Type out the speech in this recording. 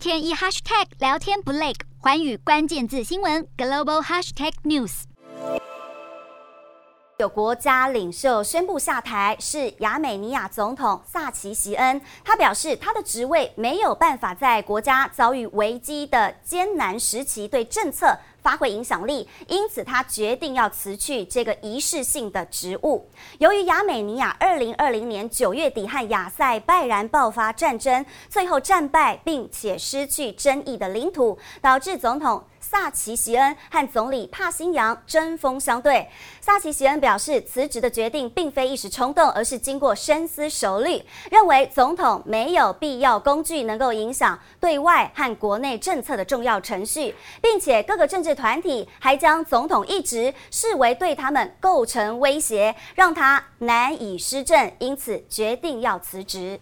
天一 hashtag 聊天不累，寰宇关键字新闻 global hashtag news。有国家领袖宣布下台，是亚美尼亚总统萨奇席恩。他表示，他的职位没有办法在国家遭遇危机的艰难时期对政策发挥影响力，因此他决定要辞去这个仪式性的职务。由于亚美尼亚二零二零年九月底和亚塞拜然爆发战争，最后战败，并且失去争议的领土，导致总统。萨奇席恩和总理帕辛扬针锋相对。萨奇席恩表示，辞职的决定并非一时冲动，而是经过深思熟虑，认为总统没有必要工具能够影响对外和国内政策的重要程序，并且各个政治团体还将总统一职视为对他们构成威胁，让他难以施政，因此决定要辞职。